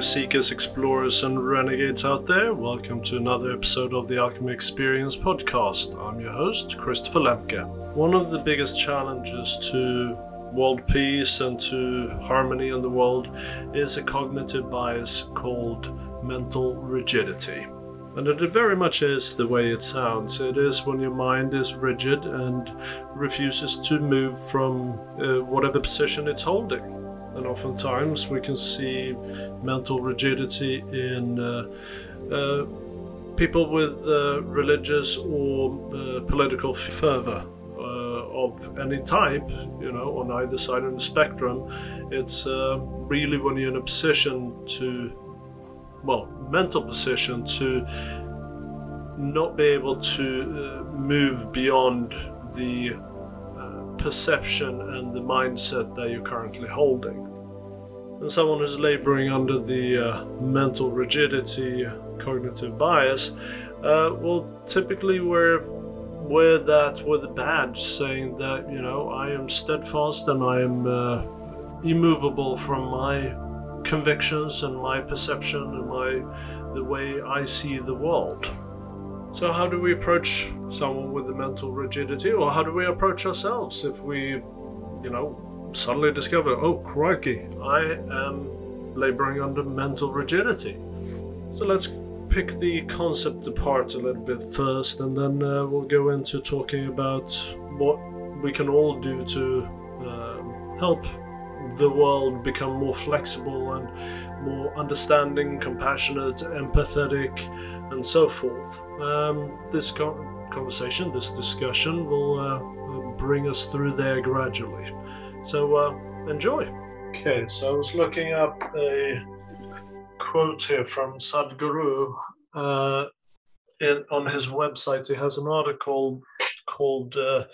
you seekers, explorers, and renegades out there. Welcome to another episode of the Alchemy Experience podcast. I'm your host, Christopher Lemke. One of the biggest challenges to world peace and to harmony in the world is a cognitive bias called mental rigidity. And it very much is the way it sounds. It is when your mind is rigid and refuses to move from uh, whatever position it's holding and oftentimes we can see mental rigidity in uh, uh, people with uh, religious or uh, political fervor uh, of any type, you know, on either side of the spectrum. It's uh, really when you're in a position to, well, mental position to not be able to move beyond the perception and the mindset that you're currently holding. And someone who's laboring under the uh, mental rigidity, cognitive bias, uh, will typically wear wear that with a badge saying that you know I am steadfast and I am uh, immovable from my convictions and my perception and my the way I see the world. So, how do we approach someone with the mental rigidity, or how do we approach ourselves if we, you know, suddenly discover, oh, crikey, I am laboring under mental rigidity? So, let's pick the concept apart a little bit first, and then uh, we'll go into talking about what we can all do to um, help the world become more flexible and more understanding, compassionate, empathetic, and so forth. Um, this conversation, this discussion, will uh, bring us through there gradually. So uh, enjoy. Okay, so I was looking up a quote here from Sadhguru. Uh, in, on his website, he has an article called uh,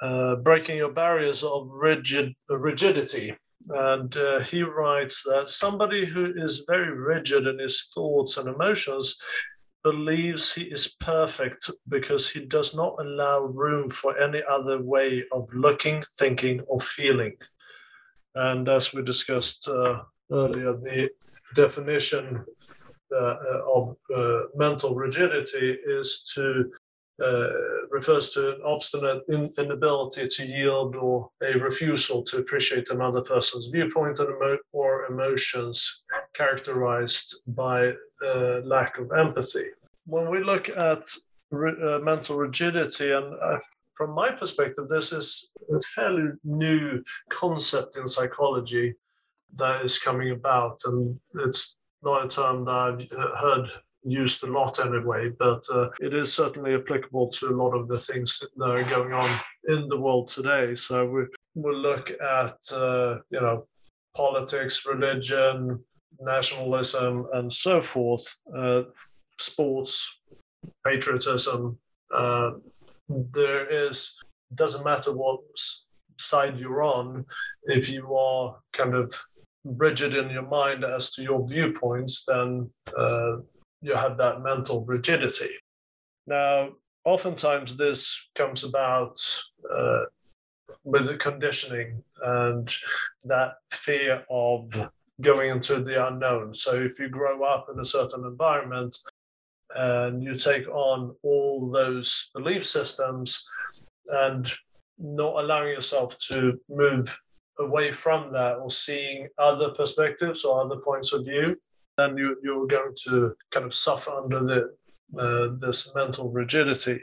uh, breaking your barriers of rigid rigidity. And uh, he writes that somebody who is very rigid in his thoughts and emotions believes he is perfect because he does not allow room for any other way of looking, thinking, or feeling. And as we discussed uh, earlier, the definition uh, of uh, mental rigidity is to uh, refers to an obstinate inability to yield or a refusal to appreciate another person's viewpoint and emo- or emotions characterized by uh, lack of empathy. When we look at re- uh, mental rigidity, and uh, from my perspective, this is a fairly new concept in psychology that is coming about, and it's not a term that I've uh, heard used a lot anyway, but uh, it is certainly applicable to a lot of the things that are going on in the world today. So we will look at uh, you know politics, religion, nationalism, and so forth, uh, sports, patriotism. Uh, there is doesn't matter what side you're on if you are kind of rigid in your mind as to your viewpoints, then uh, you have that mental rigidity. Now, oftentimes this comes about uh, with the conditioning and that fear of going into the unknown. So, if you grow up in a certain environment and you take on all those belief systems and not allowing yourself to move away from that or seeing other perspectives or other points of view, then you, you're going to kind of suffer under the uh, this mental rigidity.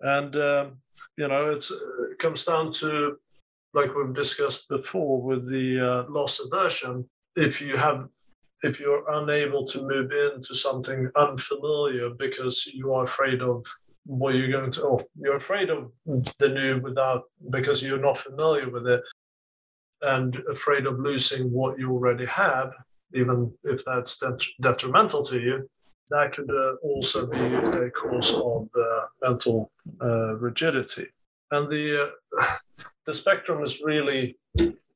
And um, you know, it comes down to like we've discussed before with the uh, loss aversion. If you have if you're unable to move into something unfamiliar because you are afraid of what you're going to, or you're afraid of the new without because you're not familiar with it, and afraid of losing what you already have, even if that's detrimental to you, that could uh, also be a cause of uh, mental uh, rigidity. And the uh, the spectrum is really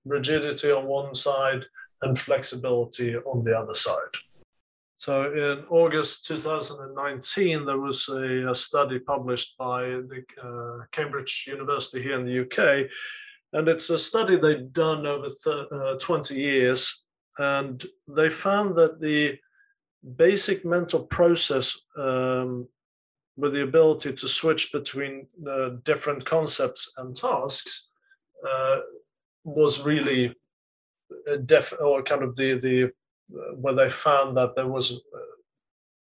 rigidity on one side and flexibility on the other side. So in August 2019, there was a, a study published by the uh, Cambridge University here in the UK, and it's a study they've done over th- uh, 20 years and they found that the basic mental process um, with the ability to switch between uh, different concepts and tasks uh, was really def or kind of the the uh, where they found that there was uh,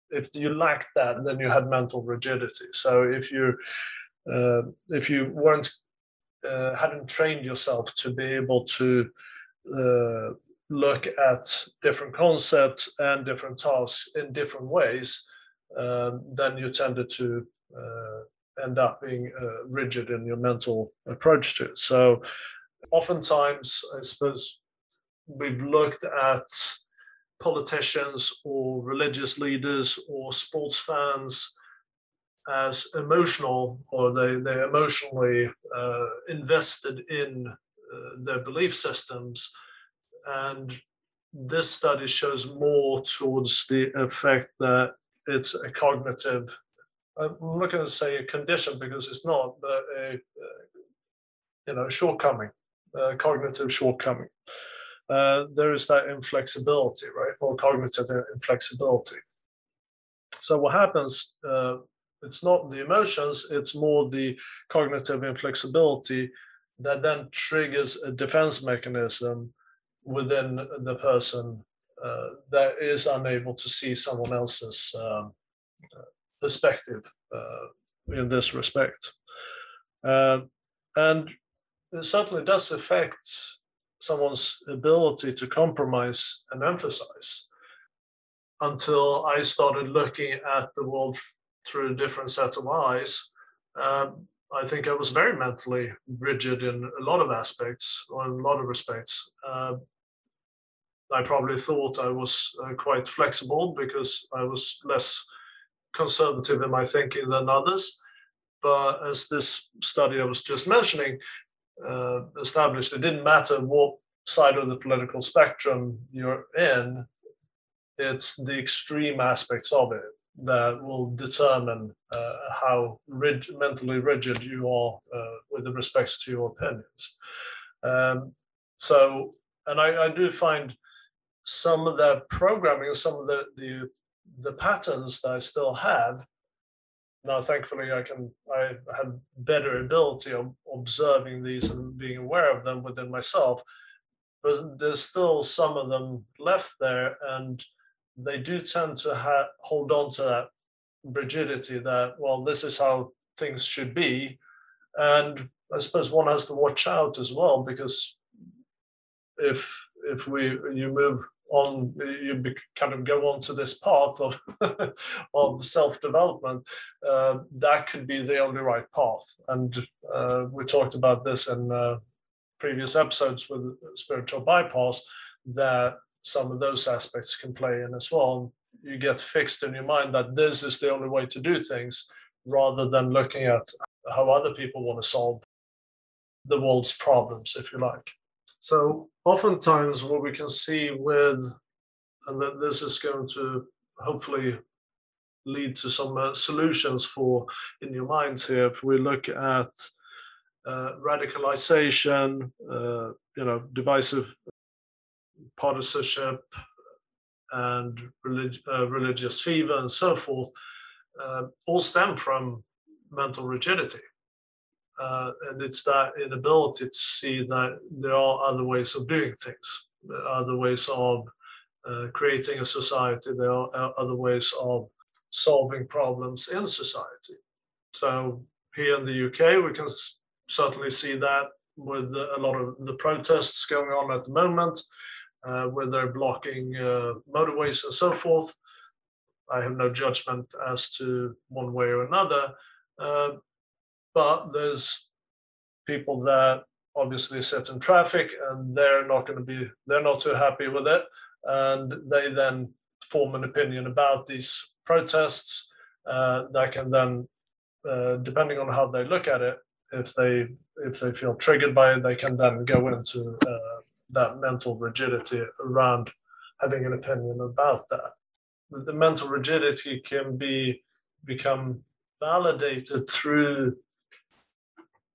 if you lacked that then you had mental rigidity. So if you uh, if you weren't uh, hadn't trained yourself to be able to look at different concepts and different tasks in different ways, uh, then you tended to uh, end up being uh, rigid in your mental approach to it. So, oftentimes, I suppose we've looked at politicians or religious leaders or sports fans as emotional or they, they're emotionally uh, invested in uh, their belief systems. And this study shows more towards the effect that it's a cognitive, I'm not going to say a condition because it's not, but a, you know, shortcoming, a cognitive shortcoming. Uh, there is that inflexibility, right, or cognitive inflexibility. So what happens uh, it's not the emotions, it's more the cognitive inflexibility that then triggers a defense mechanism within the person uh, that is unable to see someone else's um, perspective uh, in this respect. Uh, and it certainly does affect someone's ability to compromise and emphasize until I started looking at the world through a different set of eyes, um, I think I was very mentally rigid in a lot of aspects, or in a lot of respects. Uh, I probably thought I was uh, quite flexible because I was less conservative in my thinking than others. But as this study I was just mentioning uh, established, it didn't matter what side of the political spectrum you're in, it's the extreme aspects of it that will determine uh, how mentally rigid you are uh, with respects to your opinions. Um, so, and I, I, do find some of the programming, some of the, the the patterns that I still have. Now, thankfully, I can I have better ability of observing these and being aware of them within myself. But there's still some of them left there, and they do tend to ha- hold on to that rigidity that well this is how things should be. And i suppose one has to watch out as well because if if we you move on you be, kind of go on to this path of of self development uh, that could be the only right path. And uh, we talked about this in uh, previous episodes with spiritual bypass that some of those aspects can play in as well. You get fixed in your mind that this is the only way to do things rather than looking at how other people want to solve the world's problems, if you like. So, oftentimes, what we can see with, and this is going to hopefully lead to some uh, solutions for in your minds here, if we look at uh, radicalization, uh, you know, divisive partisanship and relig- uh, religious fever and so forth uh, all stem from mental rigidity. Uh, and it's that inability to see that there are other ways of doing things, other ways of uh, creating a society, there are uh, other ways of solving problems in society. So here in the UK, we can certainly see that with a lot of the protests going on at the moment uh, where they're blocking uh, motorways and so forth. I have no judgment as to one way or another, uh, but there's people that obviously sit in traffic and they're not going to be they're not too happy with it and they then form an opinion about these protests uh, that can then uh, depending on how they look at it if they if they feel triggered by it they can then go into uh, that mental rigidity around having an opinion about that. The mental rigidity can be become validated through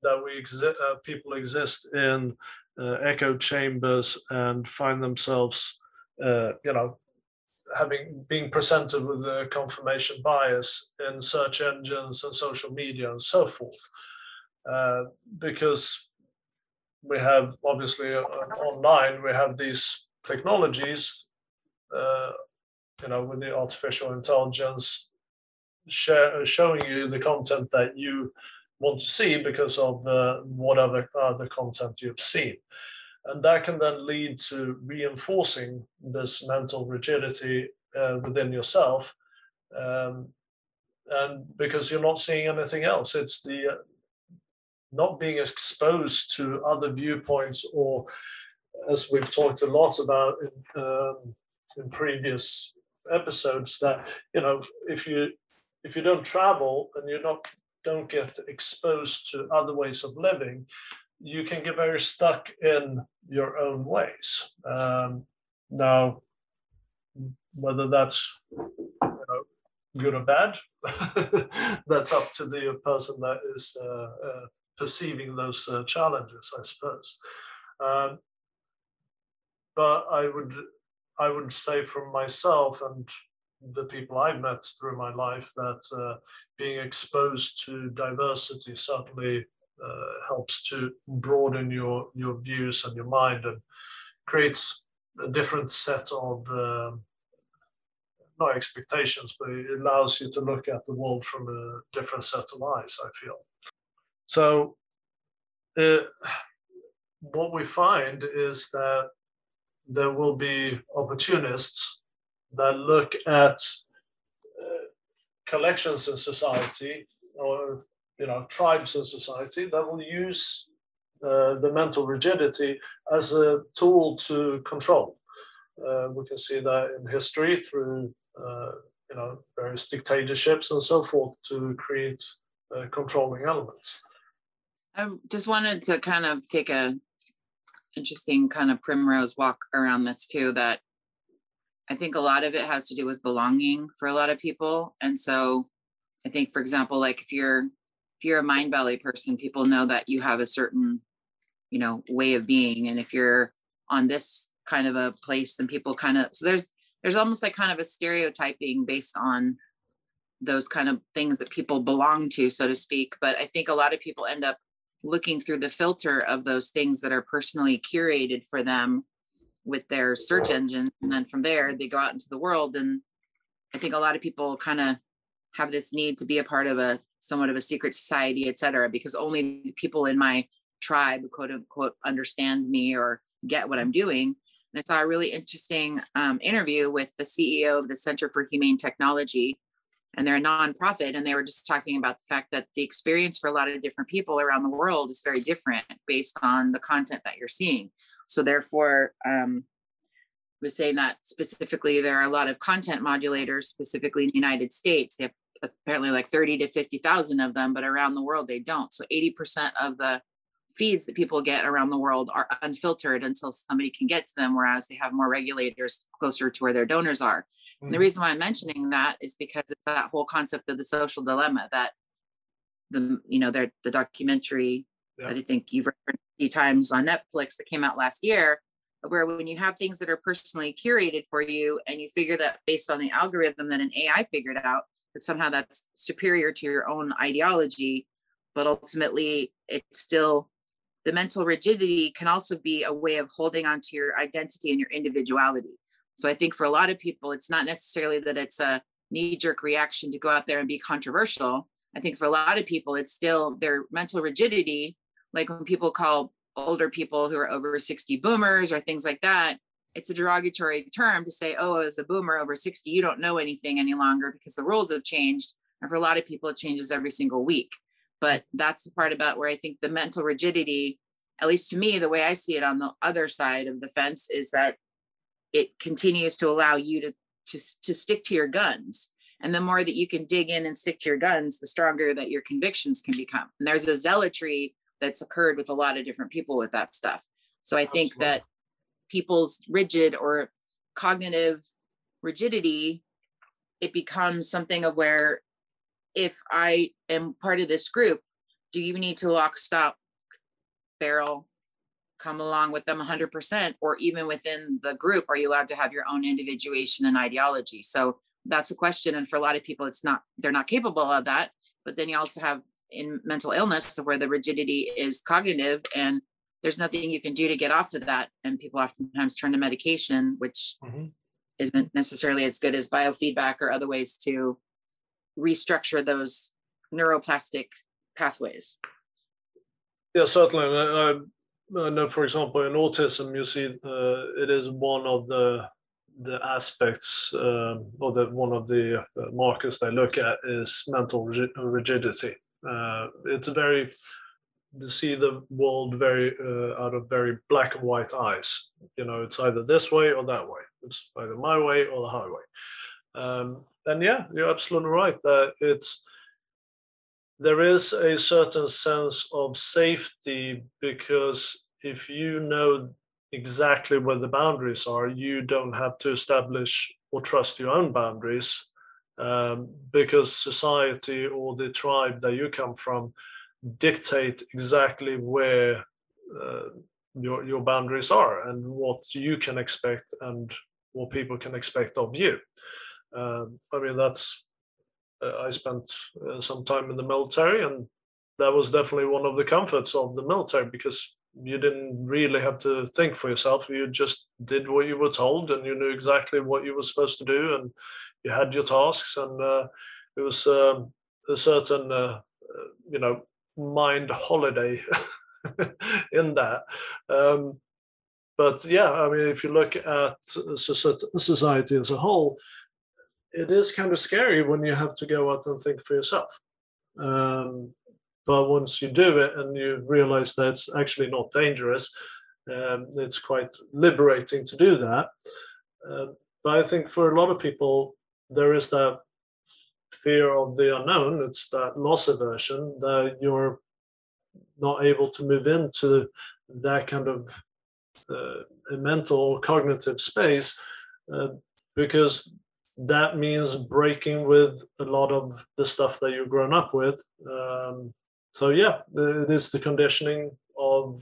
that we exist, uh, people exist in uh, echo chambers and find themselves uh, you know, having being presented with a confirmation bias in search engines and social media and so forth, uh, because we have obviously uh, online we have these technologies, uh, you know, with the artificial intelligence share, showing you the content that you want to see because of uh, whatever other content you've seen. And that can then lead to reinforcing this mental rigidity uh, within yourself. Um, and because you're not seeing anything else, it's the uh, not being exposed to other viewpoints, or as we've talked a lot about in, um, in previous episodes, that you know if you if you don't travel and you not don't get exposed to other ways of living, you can get very stuck in your own ways. Um, now, whether that's you know, good or bad, that's up to the person that is uh, uh, perceiving those uh, challenges, I suppose. Um, but I would, I would say from myself and the people I've met through my life that uh, being exposed to diversity certainly uh, helps to broaden your your views and your mind and creates a different set of um, not expectations, but it allows you to look at the world from a different set of eyes. I feel so. Uh, what we find is that there will be opportunists that look at uh, collections in society or you know tribes in society that will use uh, the mental rigidity as a tool to control. Uh, we can see that in history through uh, you know various dictatorships and so forth to create uh, controlling elements. I just wanted to kind of take a interesting kind of primrose walk around this too. That I think a lot of it has to do with belonging for a lot of people, and so I think, for example, like if you're if you're a Mindvalley person, people know that you have a certain, you know, way of being. And if you're on this kind of a place, then people kind of so there's there's almost like kind of a stereotyping based on those kind of things that people belong to, so to speak. But I think a lot of people end up looking through the filter of those things that are personally curated for them with their search engine. And then from there, they go out into the world. And I think a lot of people kind of have this need to be a part of a somewhat of a secret society, et cetera, because only people in my tribe, quote unquote, understand me or get what I'm doing. And I saw a really interesting um, interview with the CEO of the Center for Humane Technology, and they're a nonprofit. And they were just talking about the fact that the experience for a lot of different people around the world is very different based on the content that you're seeing. So, therefore, um, was saying that specifically there are a lot of content modulators, specifically in the United States. They have apparently like 30 to 50,000 of them, but around the world they don't. So 80% of the feeds that people get around the world are unfiltered until somebody can get to them, whereas they have more regulators closer to where their donors are. And the mm. reason why I'm mentioning that is because it's that whole concept of the social dilemma that the, you know, the documentary yeah. that I think you've referenced a few times on Netflix that came out last year, where when you have things that are personally curated for you and you figure that based on the algorithm that an AI figured out, that somehow that's superior to your own ideology but ultimately it's still the mental rigidity can also be a way of holding on to your identity and your individuality so i think for a lot of people it's not necessarily that it's a knee-jerk reaction to go out there and be controversial i think for a lot of people it's still their mental rigidity like when people call older people who are over 60 boomers or things like that it's a derogatory term to say, oh, as a boomer over 60, you don't know anything any longer because the rules have changed. And for a lot of people, it changes every single week. But that's the part about where I think the mental rigidity, at least to me, the way I see it on the other side of the fence is that it continues to allow you to, to, to stick to your guns. And the more that you can dig in and stick to your guns, the stronger that your convictions can become. And there's a zealotry that's occurred with a lot of different people with that stuff. So I think Absolutely. that people's rigid or cognitive rigidity, it becomes something of where if I am part of this group, do you need to lock, stop, barrel come along with them 100% or even within the group are you allowed to have your own individuation and ideology? So that's a question and for a lot of people it's not they're not capable of that but then you also have in mental illness where the rigidity is cognitive and there's nothing you can do to get off of that and people oftentimes turn to medication which mm-hmm. isn't necessarily as good as biofeedback or other ways to restructure those neuroplastic pathways. Yeah certainly. I, I know for example in autism you see uh, it is one of the the aspects um, or the one of the uh, markers they look at is mental rigidity. Uh, it's very to see the world very uh, out of very black and white eyes. You know, it's either this way or that way. It's either my way or the highway. Um, and yeah, you're absolutely right that it's there is a certain sense of safety because if you know exactly where the boundaries are. You don't have to establish or trust your own boundaries um, because society or the tribe that you come from dictate exactly where uh, your your boundaries are and what you can expect and what people can expect of you. Um, I mean, that's I spent uh, some time in the military, and that was definitely one of the comforts of the military because you didn't really have to think for yourself. You just did what you were told, and you knew exactly what you were supposed to do, and you had your tasks, and uh, it was um, a certain, uh, uh you know, mind holiday in that. Um, but yeah, I mean, if you look at society as a whole, it is kind of scary when you have to go out and think for yourself. Um, but once you do it and you realize that it's actually not dangerous, um, it's quite liberating to do that. Uh, but I think for a lot of people, there is that fear of the unknown. It's that loss aversion that you're not able to move into that kind of uh, mental cognitive space uh, because that means breaking with a lot of the stuff that you've grown up with. Um, so yeah, it is the conditioning of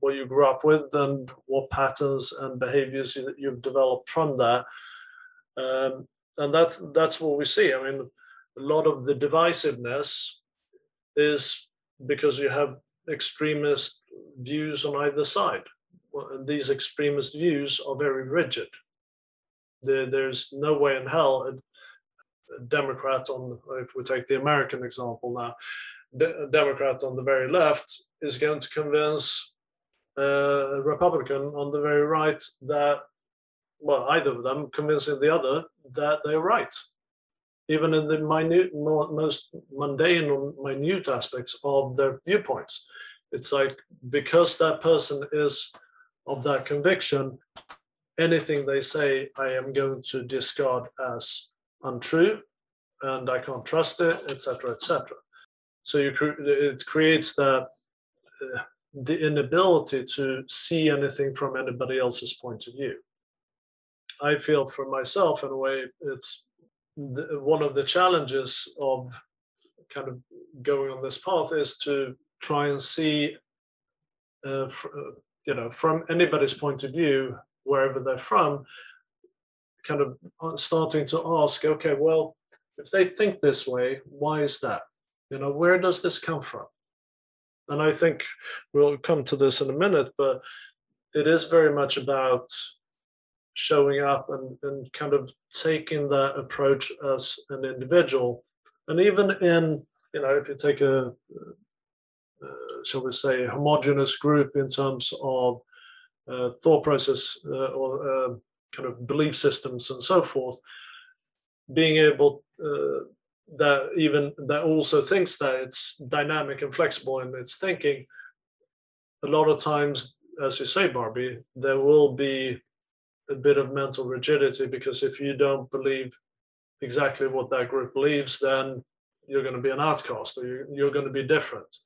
what you grew up with and what patterns and behaviors you, you've developed from that. Um, and that's that's what we see. I mean, a lot of the divisiveness is because you have extremist views on either side. And these extremist views are very rigid. There, there's no way in hell a, a Democrat on, if we take the American example now, de- Democrat on the very left is going to convince uh, a Republican on the very right that, well, either of them convincing the other that they're right, even in the minute, most mundane or minute aspects of their viewpoints. It's like because that person is of that conviction, anything they say, I am going to discard as untrue and I can't trust it, etc., etc. So you it creates that uh, the inability to see anything from anybody else's point of view. I feel for myself, in a way, it's the, one of the challenges of kind of going on this path is to try and see, uh, fr- uh, you know, from anybody's point of view, wherever they're from, kind of starting to ask, okay, well, if they think this way, why is that? You know, where does this come from? And I think we'll come to this in a minute, but it is very much about showing up and, and kind of taking that approach as an individual. And even in, you know, if you take a, uh, shall we say, homogenous group in terms of uh, thought process uh, or um, kind of belief systems and so forth, being able uh, that even that also thinks that it's dynamic and flexible in its thinking a lot of times as you say barbie there will be a bit of mental rigidity because if you don't believe exactly what that group believes then you're going to be an outcast or you're, you're going to be different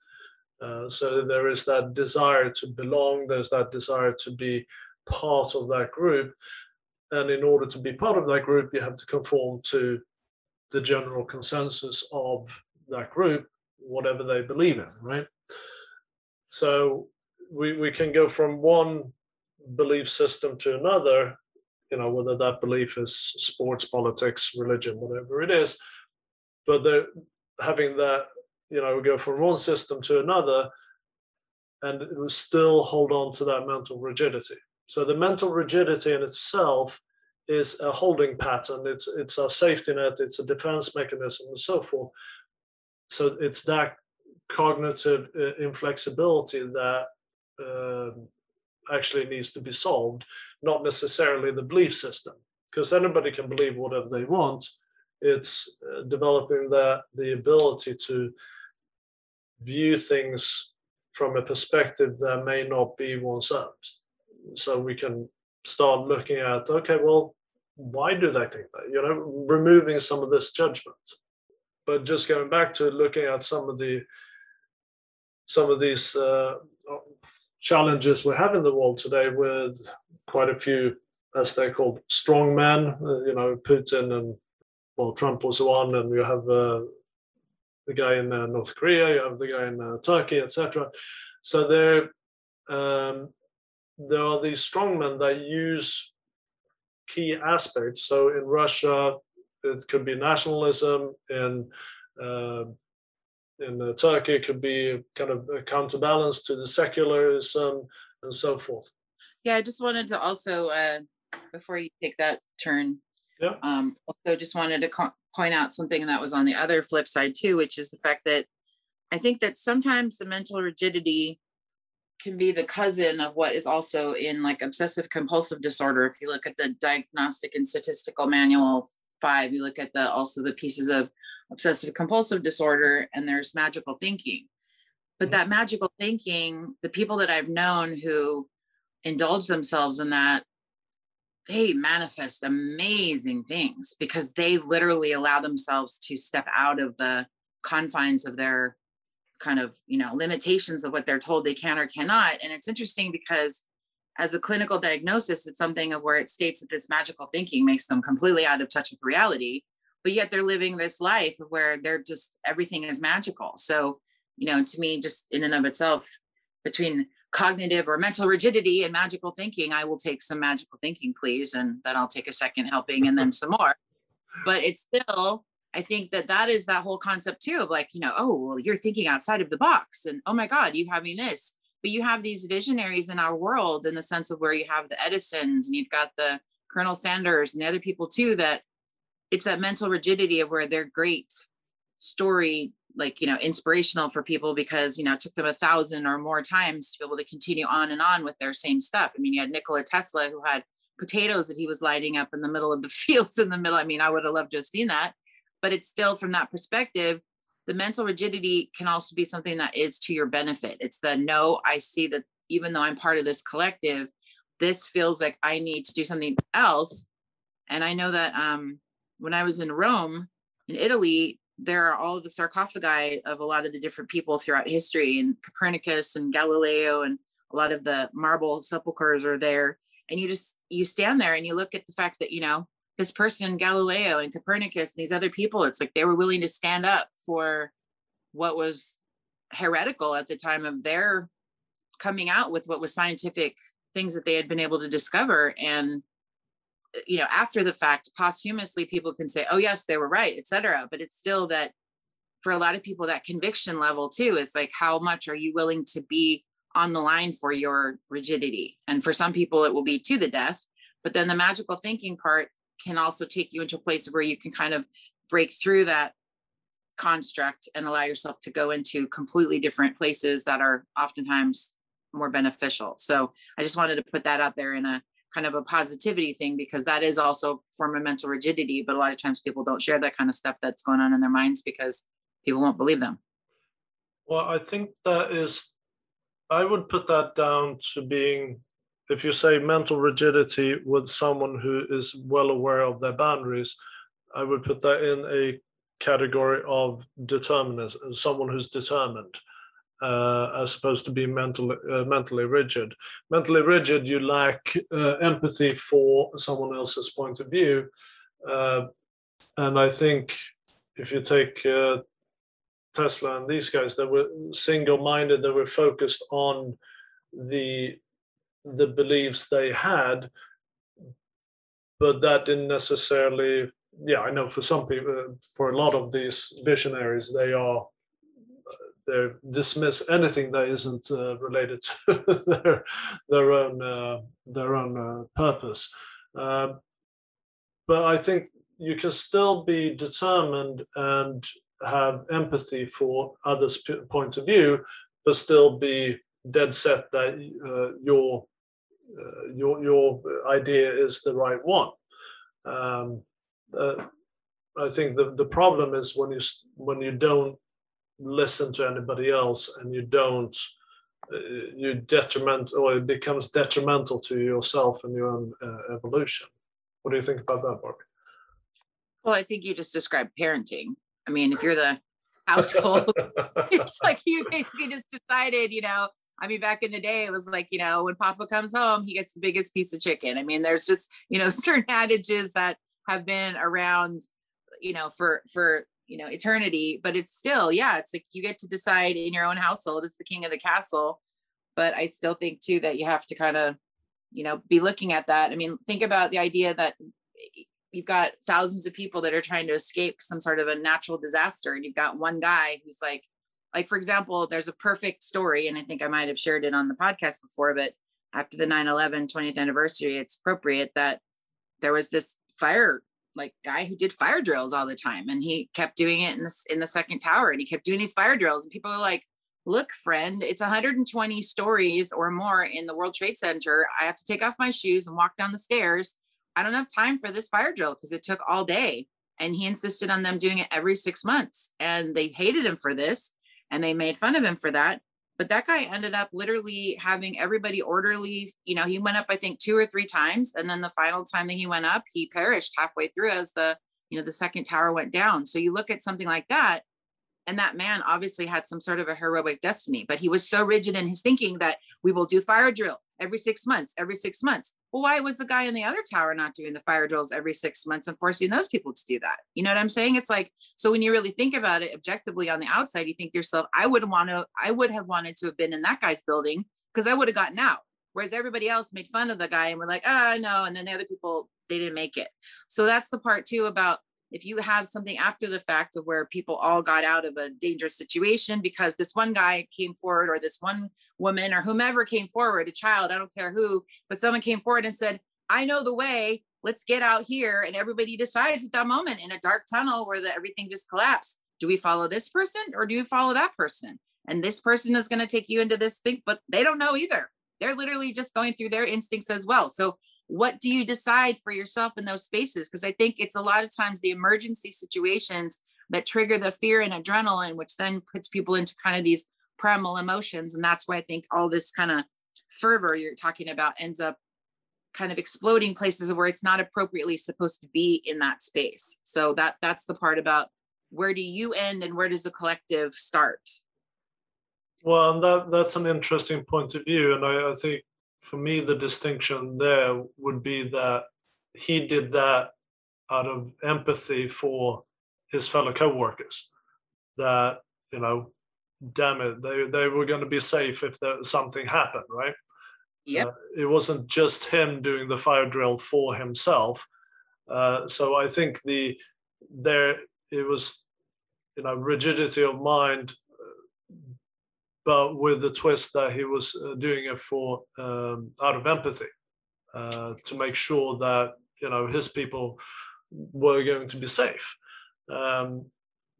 uh, so there is that desire to belong there's that desire to be part of that group and in order to be part of that group you have to conform to the general consensus of that group, whatever they believe in, right? So we, we can go from one belief system to another, you know, whether that belief is sports, politics, religion, whatever it is. But having that, you know, go from one system to another and it will still hold on to that mental rigidity. So the mental rigidity in itself is a holding pattern. It's it's a safety net. It's a defense mechanism, and so forth. So it's that cognitive uh, inflexibility that uh, actually needs to be solved, not necessarily the belief system, because anybody can believe whatever they want. It's uh, developing that the ability to view things from a perspective that may not be one's own. So we can start looking at okay, well, why do they think that? You know, removing some of this judgment. But just going back to looking at some of the some of these uh, challenges we have in the world today, with quite a few, as they're called, strong men. Uh, you know, Putin and well, Trump was one, and you have uh, the guy in uh, North Korea, you have the guy in uh, Turkey, etc. So there, um, there are these strongmen that use key aspects. So in Russia, it could be nationalism. In uh, in uh, Turkey, it could be kind of a counterbalance to the secularism and so forth. Yeah, I just wanted to also, uh, before you take that turn, yeah. Um, also, just wanted to co- point out something that was on the other flip side too, which is the fact that I think that sometimes the mental rigidity can be the cousin of what is also in like obsessive compulsive disorder. If you look at the diagnostic and statistical manual five, you look at the also the pieces of obsessive compulsive disorder, and there's magical thinking. But that magical thinking, the people that I've known who indulge themselves in that they manifest amazing things because they literally allow themselves to step out of the confines of their kind of you know limitations of what they're told they can or cannot. And it's interesting because as a clinical diagnosis it's something of where it states that this magical thinking makes them completely out of touch with reality but yet they're living this life where they're just everything is magical. So you know to me just in and of itself between cognitive or mental rigidity and magical thinking, I will take some magical thinking, please. And then I'll take a second helping and then some more. But it's still, I think that that is that whole concept too of like, you know, oh, well, you're thinking outside of the box. And oh my God, you having this. But you have these visionaries in our world in the sense of where you have the Edisons and you've got the Colonel Sanders and the other people too that it's that mental rigidity of where they're great story like you know inspirational for people because you know it took them a thousand or more times to be able to continue on and on with their same stuff. I mean you had nikola tesla who had potatoes that he was lighting up in the middle of the fields in the middle. I mean i would have loved to have seen that. But it's still from that perspective the mental rigidity can also be something that is to your benefit. It's the no i see that even though i'm part of this collective this feels like i need to do something else. And i know that um, when i was in rome in italy there are all of the sarcophagi of a lot of the different people throughout history and copernicus and galileo and a lot of the marble sepulchres are there. And you just you stand there and you look at the fact that you know this person galileo and copernicus and these other people it's like they were willing to stand up for what was heretical at the time of their coming out with what was scientific things that they had been able to discover. And you know after the fact posthumously people can say oh yes they were right etc but it's still that for a lot of people that conviction level too is like how much are you willing to be on the line for your rigidity? And for some people it will be to the death. But then the magical thinking part can also take you into a place where you can kind of break through that construct and allow yourself to go into completely different places that are oftentimes more beneficial. So i just wanted to put that out there in a kind of a positivity thing because that is also form of mental rigidity but a lot of times people don't share that kind of stuff that's going on in their minds because people won't believe them. Well i think that is i would put that down to being if you say mental rigidity with someone who is well aware of their boundaries i would put that in a category of determinism someone who's determined uh, as opposed to be mentally uh, mentally rigid. Mentally rigid, you lack uh, empathy for someone else's point of view, uh, and I think if you take uh, Tesla and these guys, they were single-minded. They were focused on the the beliefs they had, but that didn't necessarily. Yeah, I know for some people, for a lot of these visionaries, they are they dismiss anything that isn't uh, related to their their own uh, their own uh, purpose. Um, but I think you can still be determined and have empathy for others' point of view, but still be dead set that uh, your uh, your your idea is the right one. Um, I think the, the problem is when you when you don't listen to anybody else and you don't uh, you detriment or it becomes detrimental to yourself and your own uh, evolution. What do you think about that, Barbie? Well, I think you just described parenting. I mean, if you're the household, it's like you basically just decided, you know, I mean, back in the day, it was like, you know, when Papa comes home, he gets the biggest piece of chicken. I mean, there's just, you know, certain adages that have been around, you know, for for you know eternity. But it's still, yeah, it's like you get to decide in your own household. It's the king of the castle. But I still think too that you have to kind of, you know, be looking at that. I mean, think about the idea that you've got thousands of people that are trying to escape some sort of a natural disaster, and you've got one guy who's like like for example there's a perfect story and i think i might have shared it on the podcast before but after the 9-11 20th anniversary it's appropriate that there was this fire like guy who did fire drills all the time and he kept doing it in the, in the second tower and he kept doing these fire drills and people are like look friend it's 120 stories or more in the world trade center. I have to take off my shoes and walk down the stairs. I don't have time for this fire drill because it took all day. And he insisted on them doing it every six months and they hated him for this and they made fun of him for that but that guy ended up literally having everybody orderly you know he went up i think two or three times and then the final time that he went up he perished halfway through as the you know the second tower went down. So you look at something like that and that man obviously had some sort of a heroic destiny but he was so rigid in his thinking that we will do fire drill every six months every six months well why was the guy in the other tower not doing the fire drills every six months and forcing those people to do that? You know what i'm saying? It's like so when you really think about it objectively on the outside you think to yourself i would want to i would have wanted to have been in that guy's building because i would have gotten out. Whereas everybody else made fun of the guy and were like ah oh, no and then the other people they didn't make it. So that's the part too about if you have something after the fact of where people all got out of a dangerous situation because this one guy came forward or this one woman or whomever came forward a child i don't care who but someone came forward and said i know the way. Let's get out here. And everybody decides at that moment in a dark tunnel where the, everything just collapsed. Do we follow this person or do you follow that person? And this person is going to take you into this thing but they don't know either. They're literally just going through their instincts as well. So what do you decide for yourself in those spaces? Because i think it's a lot of times the emergency situations that trigger the fear and adrenaline which then puts people into kind of these primal emotions and that's why i think all this kind of fervor you're talking about ends up kind of exploding places where it's not appropriately supposed to be in that space. So that that's the part about where do you end and where does the collective start? Well that that's an interesting point of view and i, I think for me, the distinction there would be that he did that out of empathy for his fellow co-workers. That you know, damn it, they they were going to be safe if there something happened, right? Yeah. Uh, it wasn't just him doing the fire drill for himself. Uh, so I think the there it was, you know, rigidity of mind but with the twist that he was uh, doing it for um, out of empathy uh, to make sure that you know his people were going to be safe. Um,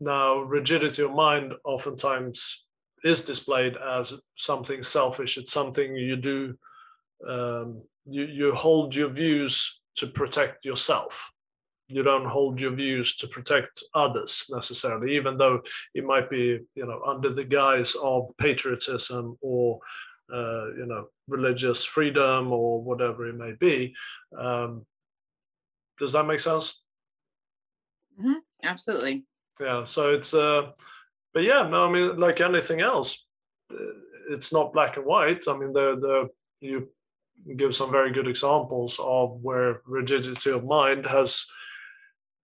now, rigidity of mind oftentimes is displayed as something selfish. It's something you do. Um, you you hold your views to protect yourself you don't hold your views to protect others necessarily, even though it might be, you know, under the guise of patriotism or, uh, you know, religious freedom or whatever it may be. Um, does that make sense? Mm-hmm. Absolutely. Yeah. So it's, uh, but yeah, no, I mean, like anything else, uh, it's not black and white. I mean, the the you give some very good examples of where rigidity of mind has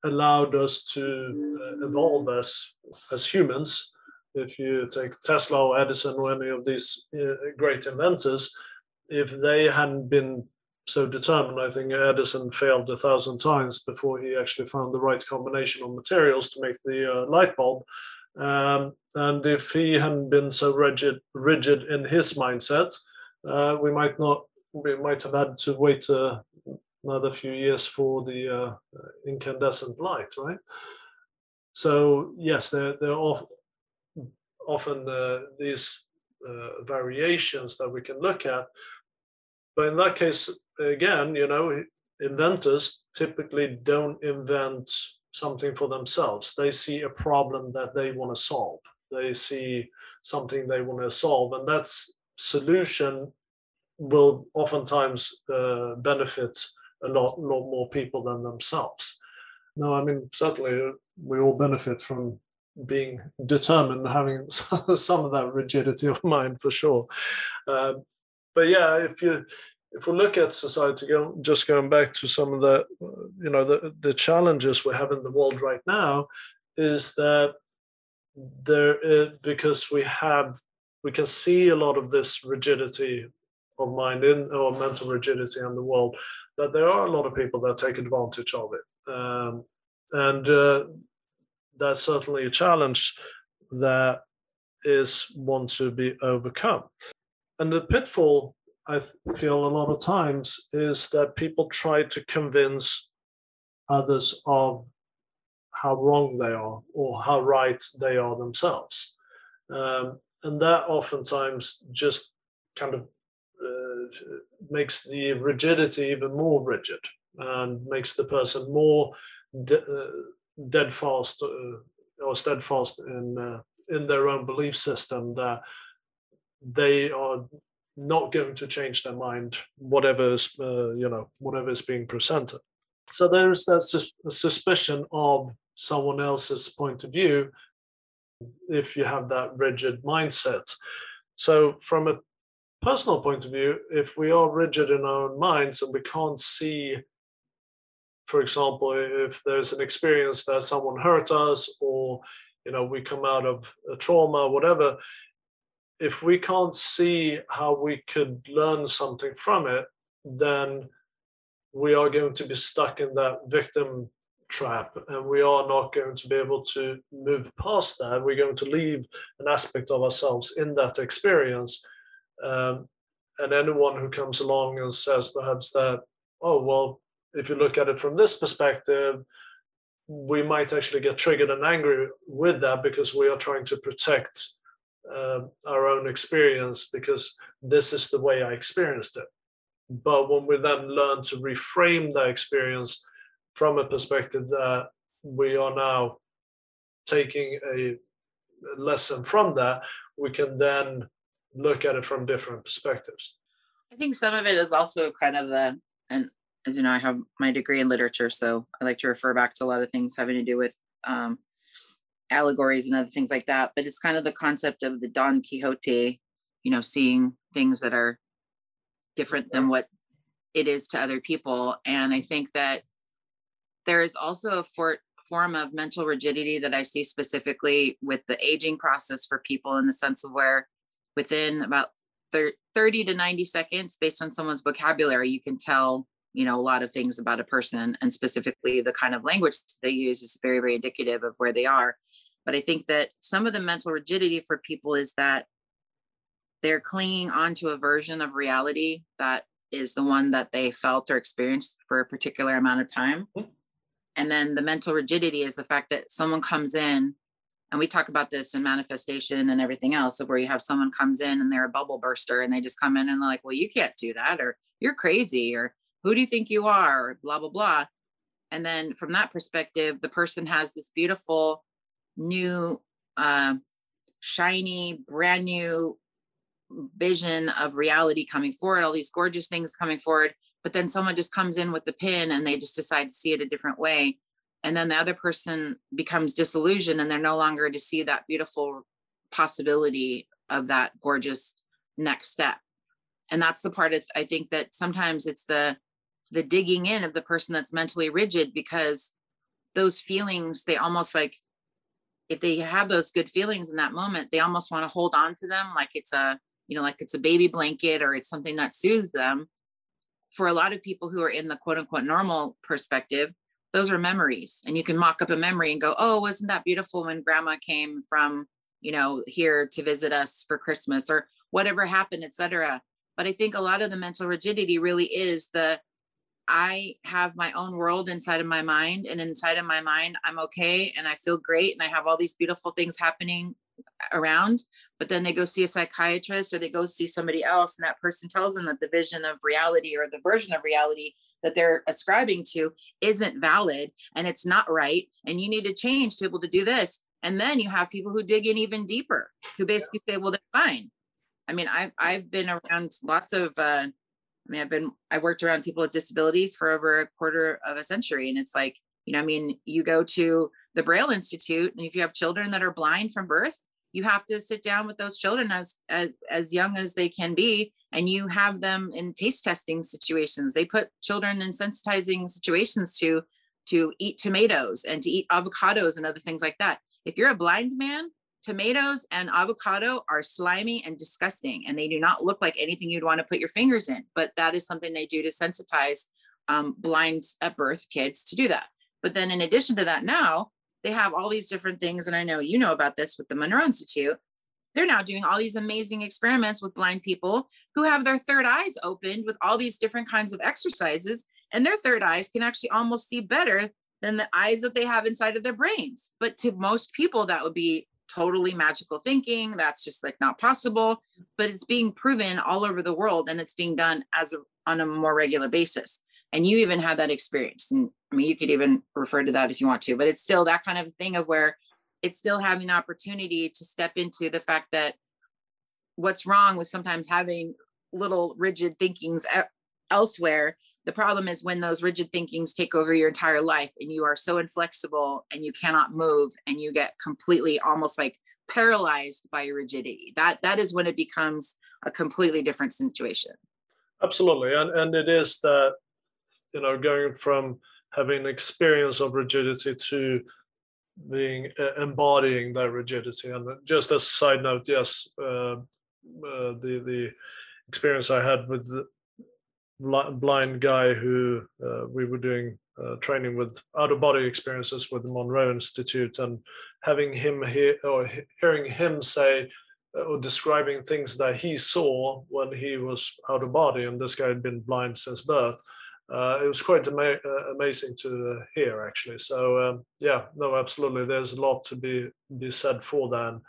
allowed us to uh, evolve as as humans if you take Tesla or Edison or any of these uh, great inventors, if they hadn't been so determined, I think Edison failed a thousand times before he actually found the right combination of materials to make the uh, light bulb. Um, and if he hadn't been so rigid, rigid in his mindset, uh, we might not, we might have had to wait uh, another few years for the uh, incandescent light, right? So yes, there there are often uh, these uh, variations that we can look at, but in that case, again, you know, inventors typically don't invent something for themselves. They see a problem that they want to solve. They see something they want to solve, and that solution will oftentimes uh, benefit a lot, lot more people than themselves. No, I mean certainly we all benefit from being determined, having some of that rigidity of mind for sure. Uh, but yeah, if you if we look at society, just going back to some of the, you know, the, the challenges we have in the world right now, is that there is, because we have, we can see a lot of this rigidity of mind in or mental rigidity in the world, that there are a lot of people that take advantage of it. Um, and uh, that's certainly a challenge that is one to be overcome. And the pitfall I feel a lot of times is that people try to convince others of how wrong they are or how right they are themselves. Um, and that oftentimes just kind of makes the rigidity even more rigid and makes the person more de- uh, dead fast uh, or steadfast in uh, in their own belief system that they are not going to change their mind, whatever is, uh, you know, whatever is being presented. So there's that sus- suspicion of someone else's point of view if you have that rigid mindset. So from a personal point of view, if we are rigid in our own minds and we can't see, for example, if there's an experience that someone hurt us or you know we come out of a trauma, whatever, if we can't see how we could learn something from it, then we are going to be stuck in that victim trap and we are not going to be able to move past that. We're going to leave an aspect of ourselves in that experience. Um, and anyone who comes along and says perhaps that, oh, well, if you look at it from this perspective, we might actually get triggered and angry with that because we are trying to protect uh, our own experience because this is the way I experienced it. But when we then learn to reframe that experience from a perspective that we are now taking a lesson from that, we can then look at it from different perspectives. I think some of it is also kind of the, and as you know, I have my degree in literature, so I like to refer back to a lot of things having to do with um, allegories and other things like that. But it's kind of the concept of the Don Quixote, you know, seeing things that are different than what it is to other people. And I think that there is also a for, form of mental rigidity that I see specifically with the aging process for people in the sense of where within about 30 to 90 seconds, based on someone's vocabulary, you can tell you know a lot of things about a person and specifically the kind of language they use is very very indicative of where they are but i think that some of the mental rigidity for people is that they're clinging onto a version of reality that is the one that they felt or experienced for a particular amount of time mm-hmm. and then the mental rigidity is the fact that someone comes in and we talk about this in manifestation and everything else of where you have someone comes in and they're a bubble burster and they just come in and they're like well you can't do that or you're crazy or who do you think you are? blah blah blah. And then from that perspective the person has this beautiful new uh, shiny brand new vision of reality coming forward all these gorgeous things coming forward but then someone just comes in with the pin and they just decide to see it a different way and then the other person becomes disillusioned and they're no longer to see that beautiful possibility of that gorgeous next step and that's the part of i think that sometimes it's the the digging in of the person that's mentally rigid because those feelings they almost like if they have those good feelings in that moment, they almost want to hold on to them like it's a, you know, like it's a baby blanket or it's something that soothes them. For a lot of people who are in the quote unquote normal perspective, those are memories. And you can mock up a memory and go, oh, wasn't that beautiful when grandma came from, you know, here to visit us for Christmas or whatever happened, etc. But I think a lot of the mental rigidity really is the I have my own world inside of my mind, and inside of my mind, I'm okay and I feel great, and I have all these beautiful things happening around. But then they go see a psychiatrist or they go see somebody else, and that person tells them that the vision of reality or the version of reality that they're ascribing to isn't valid and it's not right. And you need to change to be able to do this. And then you have people who dig in even deeper, who basically say, well, they're fine. I mean, I've, I've been around lots of uh, I mean, I've been, I worked around people with disabilities for over a quarter of a century. And it's like, you know, I mean, you go to the Braille Institute, and if you have children that are blind from birth, you have to sit down with those children as, as, as young as they can be and you have them in taste testing situations. They put children in sensitizing situations to to eat tomatoes and to eat avocados and other things like that. If you're a blind man tomatoes and avocado are slimy and disgusting and they do not look like anything you'd want to put your fingers in but that is something they do to sensitize um, blind at birth kids to do that. But then in addition to that now they have all these different things and i know you know about this with the monroe institute they're now doing all these amazing experiments with blind people who have their third eyes opened with all these different kinds of exercises and their third eyes can actually almost see better than the eyes that they have inside of their brains but to most people that would be totally magical thinking. That's just like not possible, but it's being proven all over the world and it's being done as a, on a more regular basis. And you even had that experience. And I mean, you could even refer to that if you want to, but it's still that kind of thing of where it's still having the opportunity to step into the fact that what's wrong with sometimes having little rigid thinkings elsewhere the problem is when those rigid thinkings take over your entire life and you are so inflexible and you cannot move and you get completely almost like paralyzed by your rigidity. That that is when it becomes a completely different situation. Absolutely. And and it is that, you know, going from having experience of rigidity to being uh, embodying that rigidity. And just as a side note, yes, uh, uh, the the experience I had with the blind guy who uh, we were doing uh, training with out of body experiences with the Monroe Institute, and having him hear or hearing him say uh, or describing things that he saw when he was out of body, and this guy had been blind since birth. Uh, it was quite ama- uh, amazing to hear, actually. So um, yeah, no, absolutely. There's a lot to be be said for that.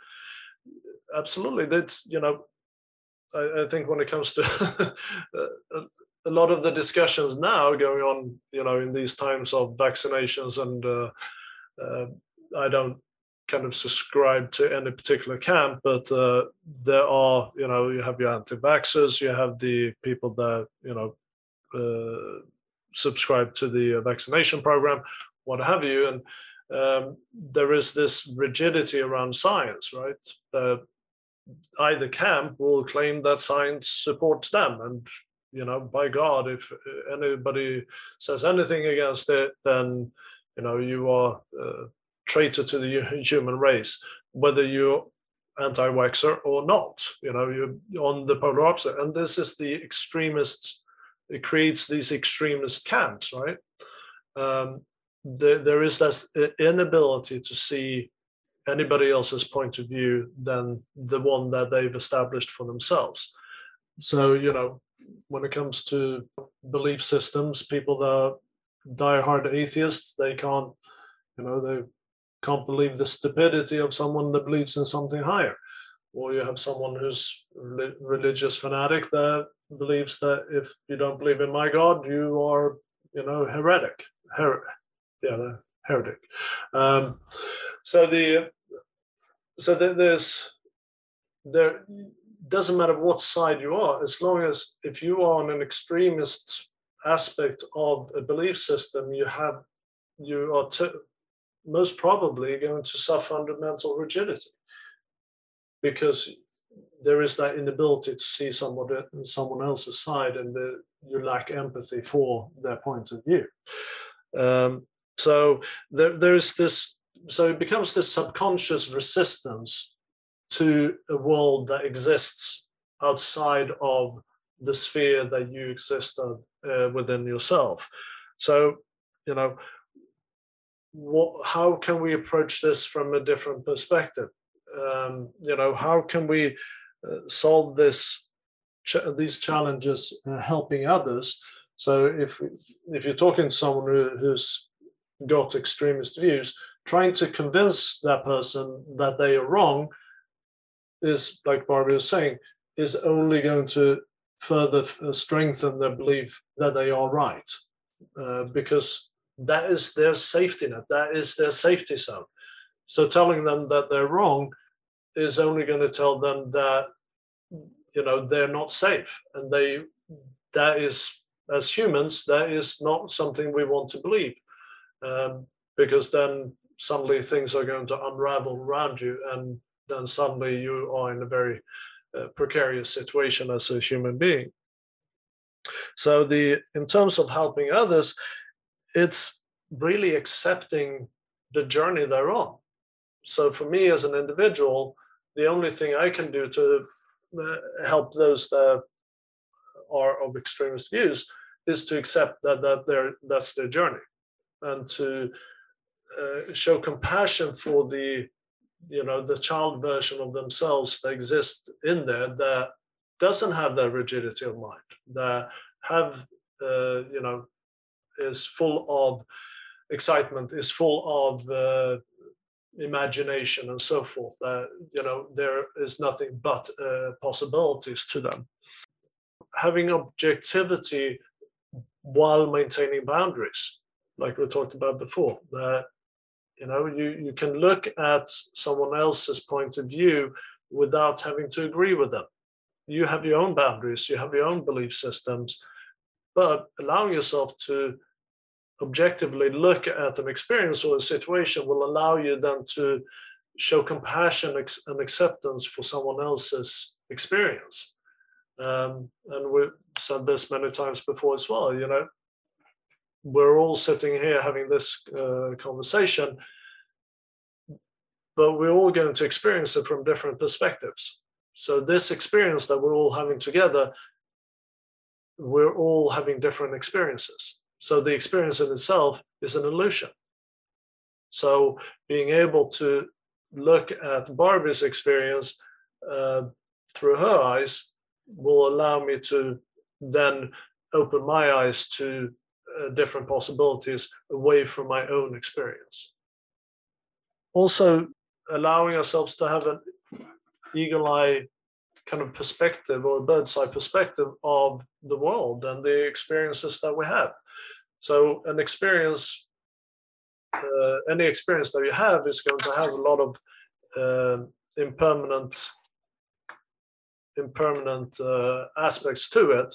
Absolutely, that's you know I, think when it comes to a lot of the discussions now going on, you know, in these times of vaccinations, and uh, uh, I don't kind of subscribe to any particular camp, but uh, there are, you know, you have your anti-vaxxers, you have the people that, you know, uh, subscribe to the vaccination program, what have you, and um, there is this rigidity around science, right? either camp will claim that science supports them, and you know, by God, if uh, anybody says anything against it, then you know you are a traitor to the human race, whether you're anti-vaxxer or not. You know, you're on the polar opposite, and this is the extremists. It creates these extremist camps, right? Um, there, there is less inability to see anybody else's point of view than the one that they've established for themselves. So, you know, when it comes to belief systems, people that are diehard atheists, they can't, you know, they can't believe the stupidity of someone that believes in something higher. Or you have someone who's religious fanatic that believes that if you don't believe in my God, you are, you know, heretic. Her- yeah, heretic. Um, so the so the, there's there doesn't matter what side you are, as long as if you are on an extremist aspect of a belief system, you have you are t- most probably going to suffer under mental rigidity because there is that inability to see someone someone else's side and the, you lack empathy for their point of view. Um, so there, there's this so it becomes this subconscious resistance to a world that exists outside of the sphere that you exist of, uh, within yourself. So, you know, what, how can we approach this from a different perspective? Um, you know, how can we solve this ch- these challenges uh, helping others? So, if if you're talking to someone who, who's got extremist views, trying to convince that person that they are wrong is, like Barbie was saying, is only going to further uh, strengthen their belief that they are right, uh, because that is their safety net, that is their safety zone. So telling them that they're wrong is only going to tell them that you know they're not safe, and they that is as humans that is not something we want to believe, um, because then suddenly things are going to unravel around you, and then suddenly you are in a very uh, precarious situation as a human being. So the in terms of helping others, it's really accepting the journey they're on. So for me as an individual, the only thing I can do to uh, help those that are of extremist views is to accept that that they're, that's their journey and to uh, show compassion for the you know the child version of themselves that exists in there that doesn't have that rigidity of mind that have uh, you know is full of excitement is full of uh, imagination and so forth that you know there is nothing but uh, possibilities to them. Having objectivity while maintaining boundaries like we talked about before that you know you, you can look at someone else's point of view without having to agree with them. You have your own boundaries you have your own belief systems but allowing yourself to objectively look at an experience or a situation will allow you then to show compassion and acceptance for someone else's experience. Um, and we've said this many times before as well, you know, we're all sitting here having this uh, conversation, but we're all going to experience it from different perspectives. So, this experience that we're all having together, we're all having different experiences. So the experience in itself is an illusion. So being able to look at Barbie's experience uh, through her eyes will allow me to then open my eyes to uh, different possibilities away from my own experience. Also, allowing ourselves to have an eagle eye kind of perspective or a bird's eye perspective of the world and the experiences that we have. So an experience, uh, any experience that you have is going to have a lot of uh, impermanent, impermanent uh, aspects to it.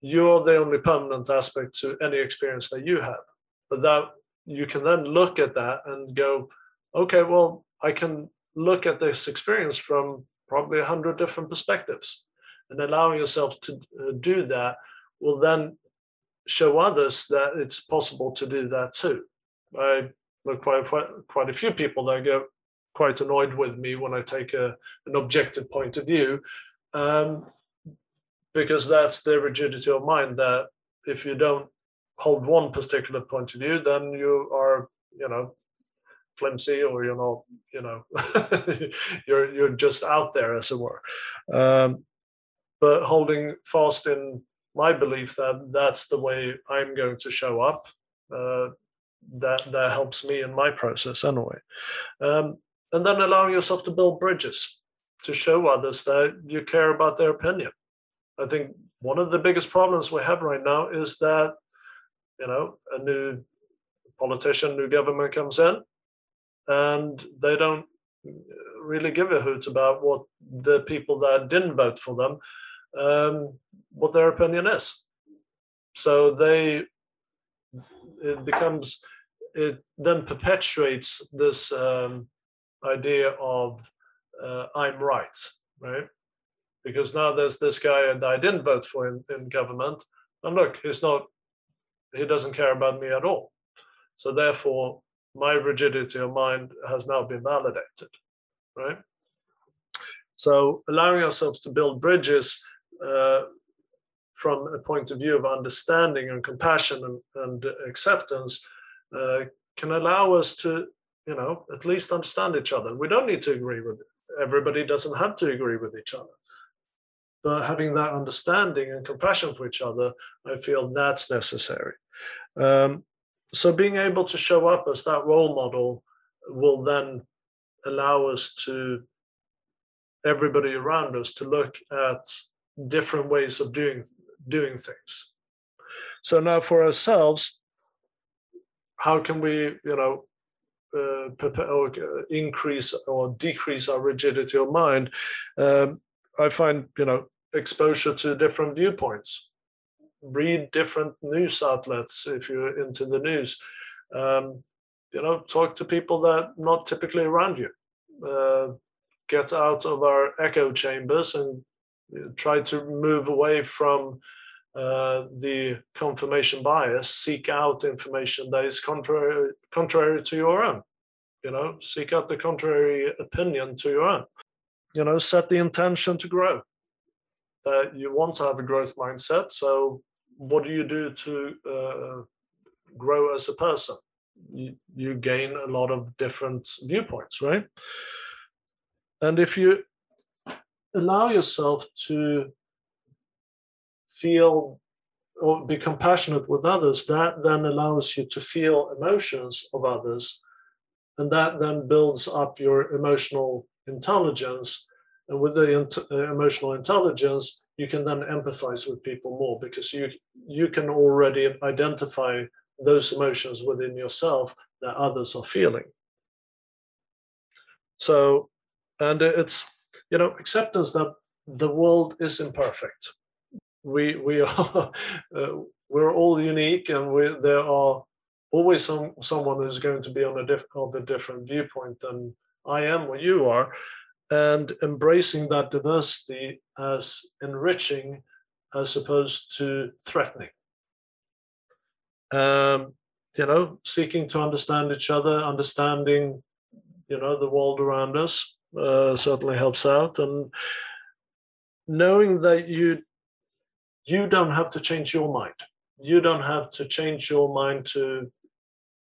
You're the only permanent aspect to any experience that you have. But that you can then look at that and go, okay, well, I can look at this experience from probably a hundred different perspectives, and allowing yourself to uh, do that will then show others that it's possible to do that too. I know quite quite a few people that get quite annoyed with me when I take a, an objective point of view, um, because that's the rigidity of mind that if you don't hold one particular point of view, then you are, you know, flimsy or you're not, you know, you're you're just out there as it were. Um, but holding fast in my belief that that's the way I'm going to show up. Uh, that that helps me in my process anyway. Um, and then allowing yourself to build bridges to show others that you care about their opinion. I think one of the biggest problems we have right now is that you know a new politician, new government comes in, and they don't really give a hoot about what the people that didn't vote for them um, what their opinion is. So they, it becomes, it then perpetuates this um, idea of uh, I'm right, right? Because now there's this guy that I didn't vote for in, in government, and look, he's not, he doesn't care about me at all. So therefore, my rigidity of mind has now been validated, right? So allowing ourselves to build bridges uh, from a point of view of understanding and compassion and, and acceptance uh, can allow us to, you know, at least understand each other. We don't need to agree with it. Everybody doesn't have to agree with each other. But having that understanding and compassion for each other, I feel that's necessary. Um, so being able to show up as that role model will then allow us to everybody around us to look at different ways of doing doing things so now for ourselves how can we you know uh, increase or decrease our rigidity of mind um, i find you know exposure to different viewpoints read different news outlets if you're into the news. Um, you know, talk to people that not typically around you. Uh, get out of our echo chambers and try to move away from uh, the confirmation bias. Seek out information that is contrary contrary to your own. You know, seek out the contrary opinion to your own. You know, set the intention to grow. That you want to have a growth mindset, so what do you do to uh, grow as a person? You, you gain a lot of different viewpoints, right? And if you allow yourself to feel or be compassionate with others, that then allows you to feel emotions of others. And that then builds up your emotional intelligence. And with the int- uh, emotional intelligence, you can then empathize with people more because you you can already identify those emotions within yourself that others are feeling so and it's you know acceptance that the world is imperfect we we are uh, we're all unique and we there are always some someone who's going to be on a diff, of a different viewpoint than I am or you are. And embracing that diversity as enriching as opposed to threatening. Um, you know, seeking to understand each other, understanding, you know, the world around us uh, certainly helps out, and knowing that you you don't have to change your mind. You don't have to change your mind to,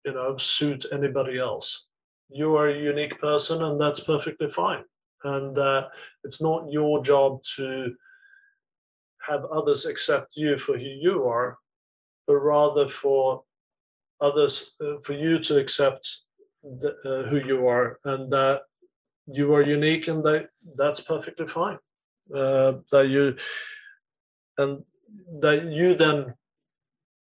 you know, suit anybody else. You are a unique person, and that's perfectly fine and uh, it's not your job to have others accept you for who you are but rather for others uh, for you to accept the, uh, who you are and that you are unique and that that's perfectly fine uh, that you and that you then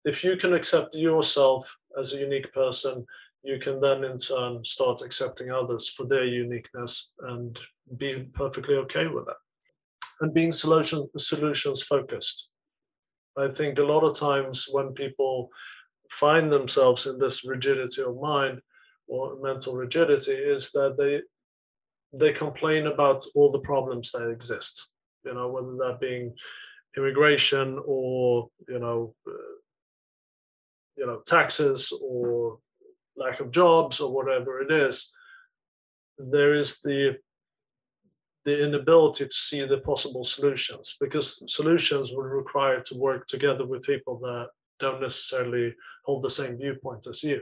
if you can accept yourself as a unique person you can then in turn start accepting others for their uniqueness and be perfectly okay with that. And being solution, solutions focused. I think a lot of times when people find themselves in this rigidity of mind or mental rigidity is that they they complain about all the problems that exist you know whether that being immigration or you know uh, you know taxes or lack of jobs or whatever it is, there is the the inability to see the possible solutions because solutions will require to work together with people that don't necessarily hold the same viewpoint as you.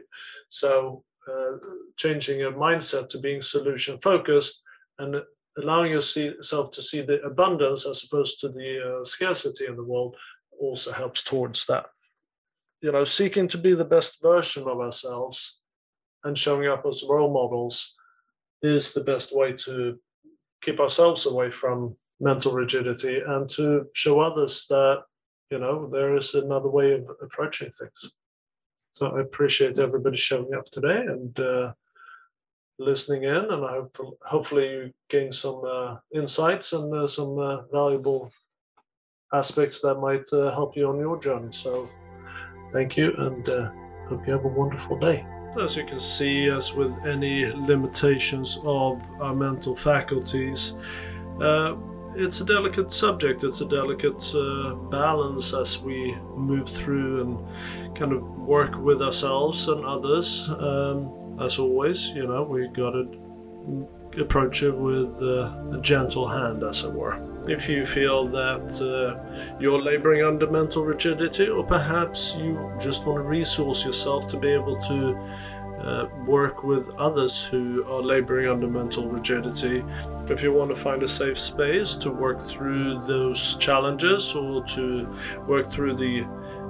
So uh, changing your mindset to being solution focused and allowing yourself to see the abundance as opposed to the uh, scarcity in the world also helps towards that. You know, seeking to be the best version of ourselves and showing up as role models is the best way to keep ourselves away from mental rigidity and to show others that you know there is another way of approaching things so i appreciate everybody showing up today and uh, listening in and i hope hopefully you gain some uh, insights and uh, some uh, valuable aspects that might uh, help you on your journey. So thank you and uh, hope you have a wonderful day. As you can see, as with any limitations of our mental faculties, uh, it's a delicate subject. It's a delicate uh, balance as we move through and kind of work with ourselves and others. Um, as always, you know, we got to approach it with uh, a gentle hand, as it were. If you feel that uh, you're laboring under mental rigidity, or perhaps you just want to resource yourself to be able to uh, work with others who are laboring under mental rigidity. If you want to find a safe space to work through those challenges or to work through the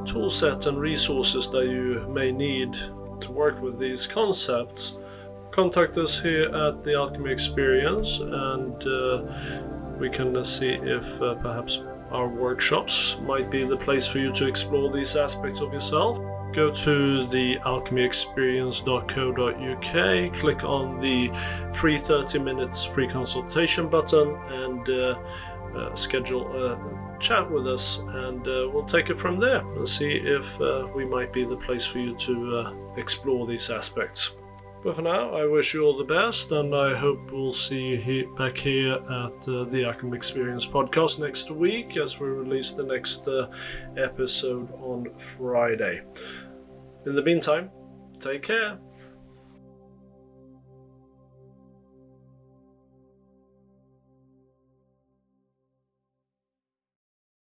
tool set and resources that you may need to work with these concepts, contact us here at the Alchemy Experience and uh, we can see if uh, perhaps our workshops might be the place for you to explore these aspects of yourself. Go to the alchemyexperience.co.uk, click on the free 30 minutes free consultation button, and uh, uh, schedule a chat with us, and uh, we'll take it from there and see if uh, we might be the place for you to uh, explore these aspects. But for now, I wish you all the best, and I hope we'll see you back here at uh, the Alchemy Experience podcast next week as we release the next uh, episode on Friday. In the meantime, take care.